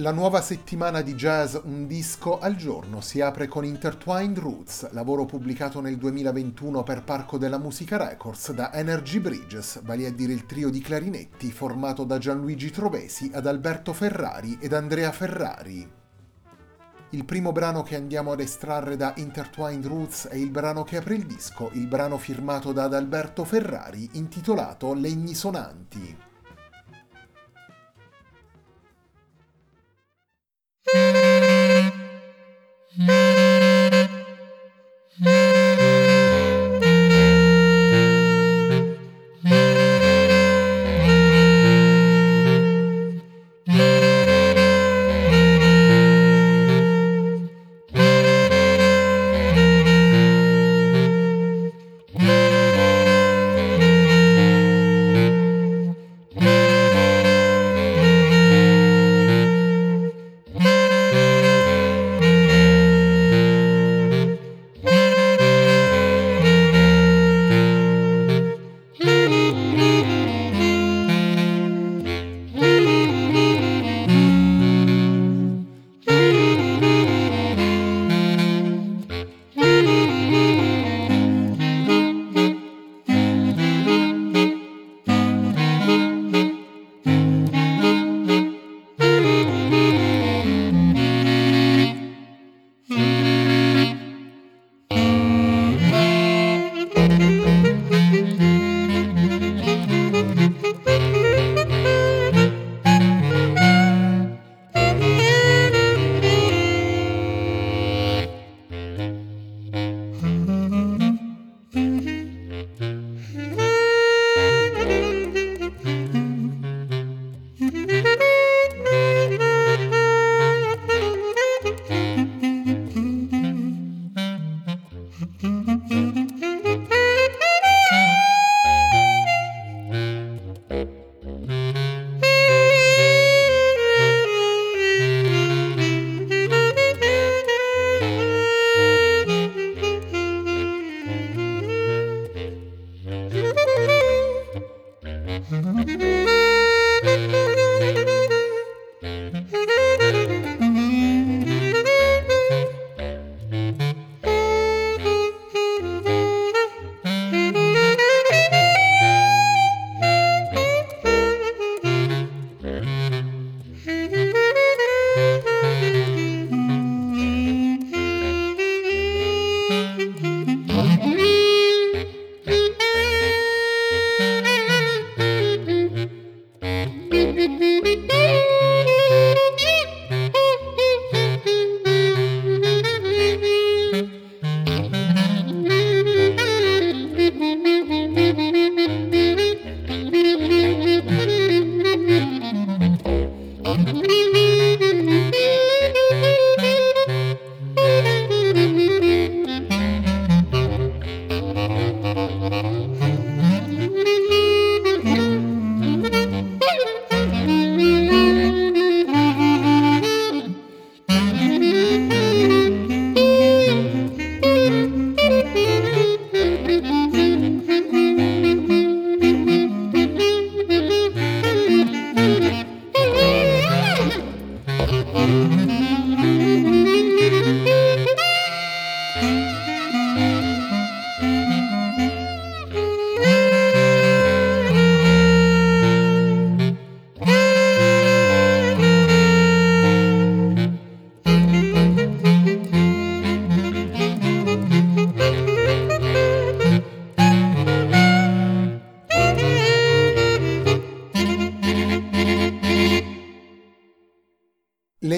La nuova settimana di jazz Un disco al giorno si apre con Intertwined Roots, lavoro pubblicato nel 2021 per Parco della Musica Records da Energy Bridges, vale a dire il trio di clarinetti formato da Gianluigi Trovesi, ad Alberto Ferrari ed Andrea Ferrari. Il primo brano che andiamo ad estrarre da Intertwined Roots è il brano che apre il disco, il brano firmato da Adalberto Ferrari intitolato Legni Sonanti. Thank you.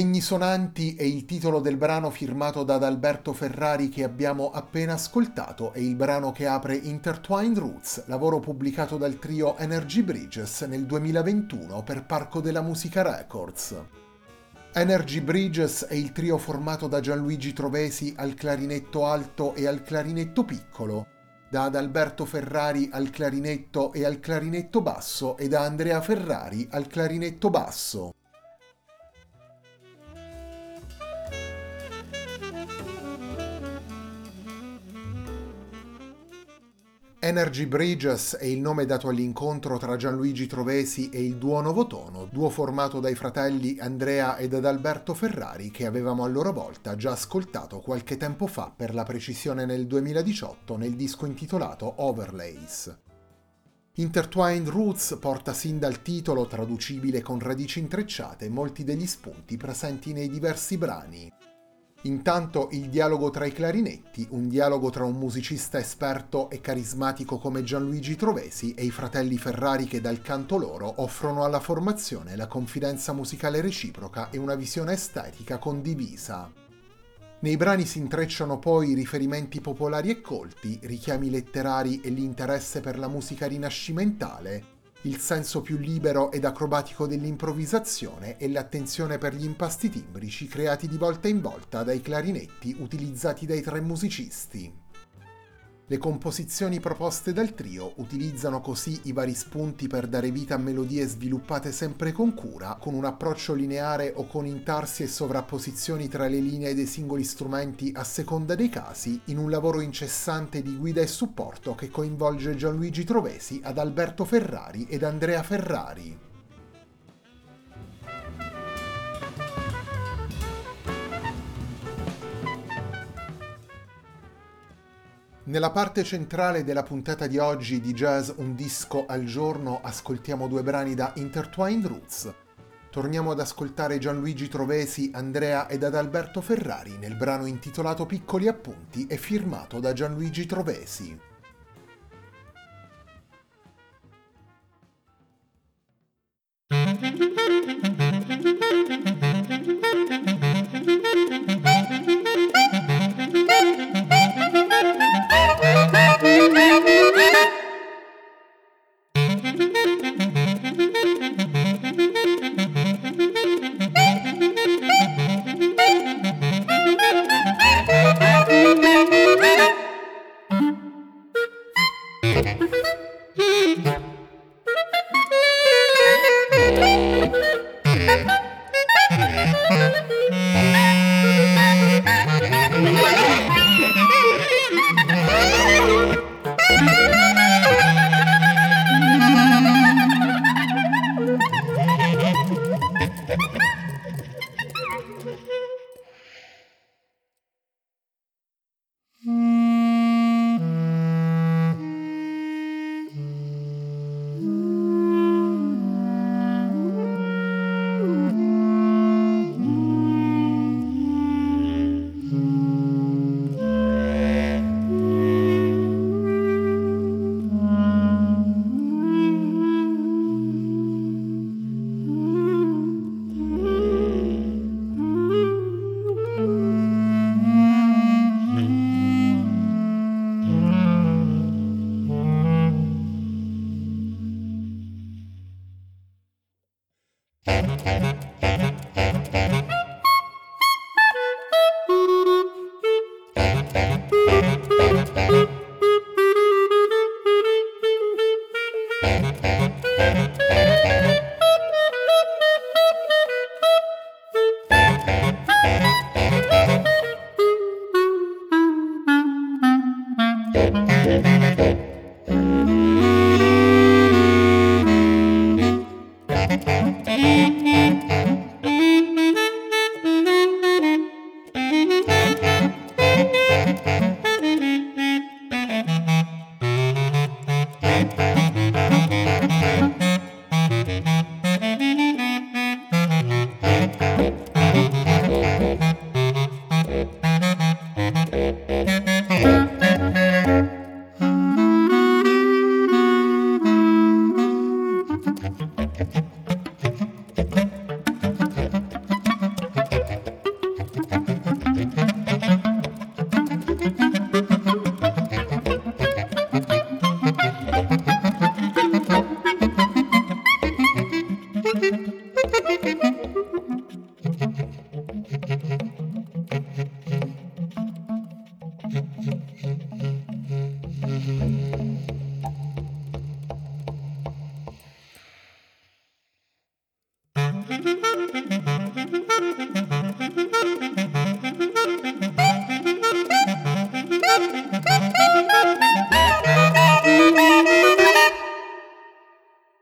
Legni sonanti è il titolo del brano firmato da Adalberto Ferrari che abbiamo appena ascoltato, è il brano che apre Intertwined Roots, lavoro pubblicato dal trio Energy Bridges nel 2021 per Parco della Musica Records. Energy Bridges è il trio formato da Gianluigi Trovesi al clarinetto alto e al clarinetto piccolo, da Adalberto Ferrari al clarinetto e al clarinetto basso e da Andrea Ferrari al clarinetto basso. Energy Bridges è il nome dato all'incontro tra Gianluigi Trovesi e il duo Novotono, duo formato dai fratelli Andrea ed Adalberto Ferrari che avevamo a loro volta già ascoltato qualche tempo fa per la precisione nel 2018 nel disco intitolato Overlays. Intertwined Roots porta sin dal titolo, traducibile con radici intrecciate, molti degli spunti presenti nei diversi brani, Intanto il dialogo tra i clarinetti, un dialogo tra un musicista esperto e carismatico come Gianluigi Trovesi e i fratelli Ferrari che dal canto loro offrono alla formazione la confidenza musicale reciproca e una visione estetica condivisa. Nei brani si intrecciano poi riferimenti popolari e colti, richiami letterari e l'interesse per la musica rinascimentale, il senso più libero ed acrobatico dell'improvvisazione e l'attenzione per gli impasti timbrici creati di volta in volta dai clarinetti utilizzati dai tre musicisti. Le composizioni proposte dal trio utilizzano così i vari spunti per dare vita a melodie sviluppate sempre con cura, con un approccio lineare o con intarsi e sovrapposizioni tra le linee dei singoli strumenti a seconda dei casi, in un lavoro incessante di guida e supporto che coinvolge Gianluigi Trovesi ad Alberto Ferrari ed Andrea Ferrari. Nella parte centrale della puntata di oggi di Jazz Un disco al giorno ascoltiamo due brani da Intertwined Roots. Torniamo ad ascoltare Gianluigi Trovesi, Andrea ed Adalberto Ferrari nel brano intitolato Piccoli appunti e firmato da Gianluigi Trovesi.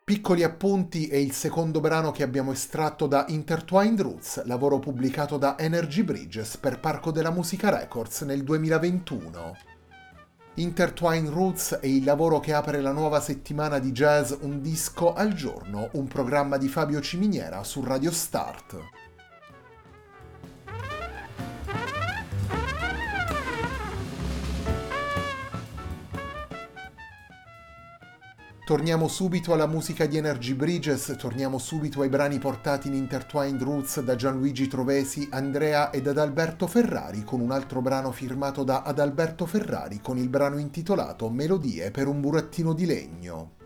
Piccoli appunti è il secondo brano che abbiamo estratto da Intertwined Roots, lavoro pubblicato da Energy Bridges per Parco della Musica Records nel 2021. Intertwined Roots è il lavoro che apre la nuova settimana di jazz Un disco al giorno, un programma di Fabio Ciminiera su Radio Start. Torniamo subito alla musica di Energy Bridges, torniamo subito ai brani portati in Intertwined Roots da Gianluigi Trovesi, Andrea ed Adalberto Ferrari con un altro brano firmato da Adalberto Ferrari con il brano intitolato Melodie per un burattino di legno.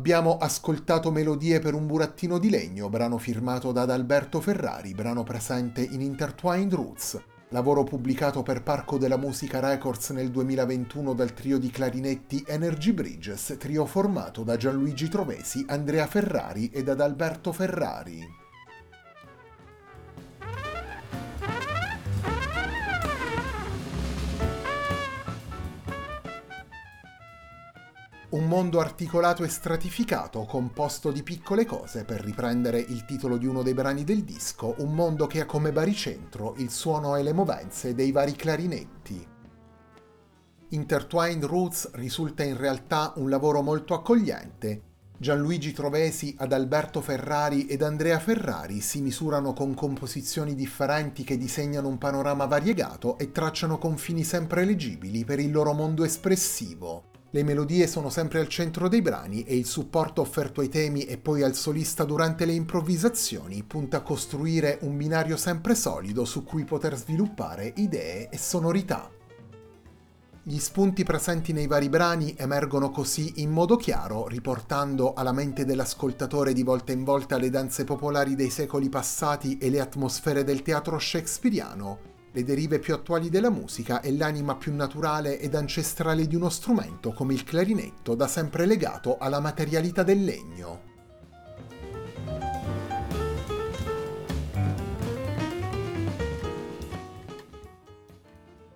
Abbiamo ascoltato Melodie per un burattino di legno, brano firmato da Adalberto Ferrari, brano presente in Intertwined Roots, lavoro pubblicato per Parco della Musica Records nel 2021 dal trio di clarinetti Energy Bridges, trio formato da Gianluigi Trovesi, Andrea Ferrari ed Adalberto Ferrari. Un mondo articolato e stratificato, composto di piccole cose, per riprendere il titolo di uno dei brani del disco, un mondo che ha come baricentro il suono e le movenze dei vari clarinetti. Intertwined Roots risulta in realtà un lavoro molto accogliente, Gianluigi Trovesi, Adalberto Ferrari ed Andrea Ferrari si misurano con composizioni differenti che disegnano un panorama variegato e tracciano confini sempre leggibili per il loro mondo espressivo. Le melodie sono sempre al centro dei brani e il supporto offerto ai temi e poi al solista durante le improvvisazioni punta a costruire un binario sempre solido su cui poter sviluppare idee e sonorità. Gli spunti presenti nei vari brani emergono così in modo chiaro, riportando alla mente dell'ascoltatore di volta in volta le danze popolari dei secoli passati e le atmosfere del teatro shakespeariano, le derive più attuali della musica e l'anima più naturale ed ancestrale di uno strumento come il clarinetto, da sempre legato alla materialità del legno.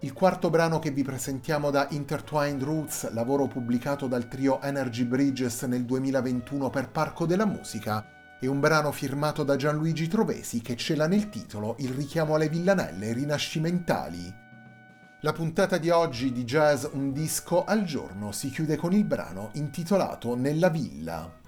Il quarto brano che vi presentiamo da Intertwined Roots, lavoro pubblicato dal trio Energy Bridges nel 2021 per Parco della Musica, è un brano firmato da Gianluigi Trovesi che cela nel titolo il richiamo alle villanelle rinascimentali. La puntata di oggi di Jazz Un disco al giorno si chiude con il brano intitolato Nella villa.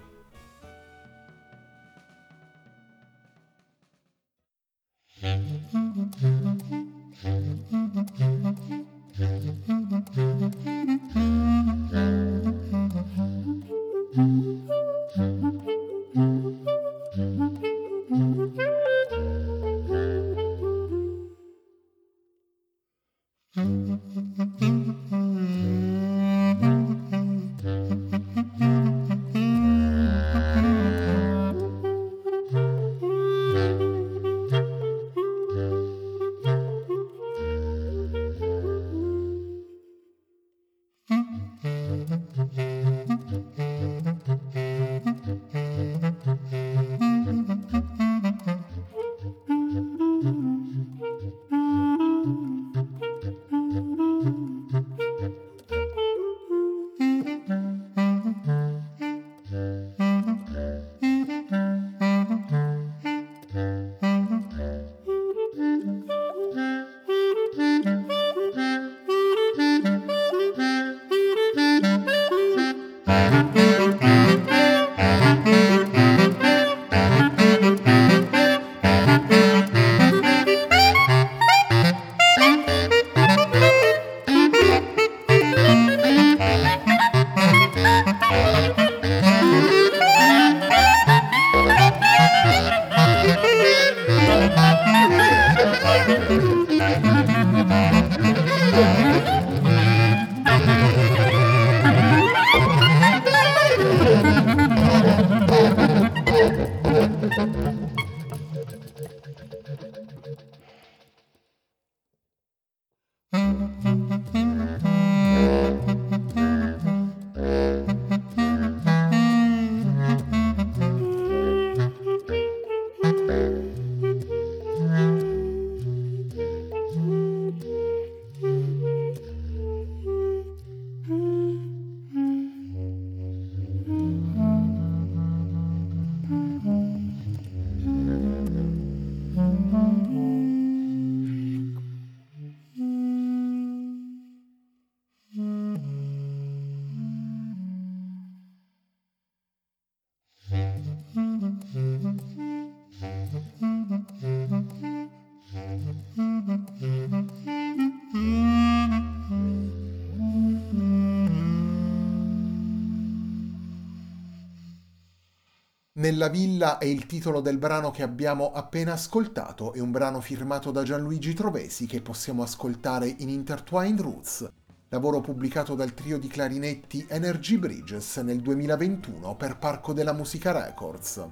Nella villa è il titolo del brano che abbiamo appena ascoltato, è un brano firmato da Gianluigi Trovesi che possiamo ascoltare in Intertwined Roots, lavoro pubblicato dal trio di clarinetti Energy Bridges nel 2021 per Parco della Musica Records.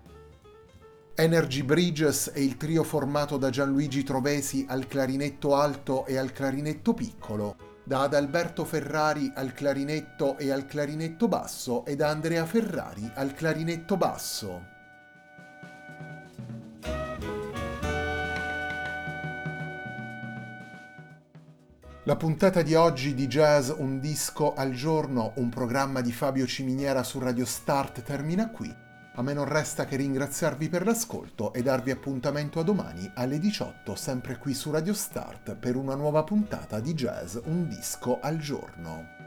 Energy Bridges è il trio formato da Gianluigi Trovesi al clarinetto alto e al clarinetto piccolo, da Adalberto Ferrari al clarinetto e al clarinetto basso e da Andrea Ferrari al clarinetto basso. La puntata di oggi di Jazz Un disco al giorno, un programma di Fabio Ciminiera su Radio Start termina qui. A me non resta che ringraziarvi per l'ascolto e darvi appuntamento a domani alle 18 sempre qui su Radio Start per una nuova puntata di Jazz Un disco al giorno.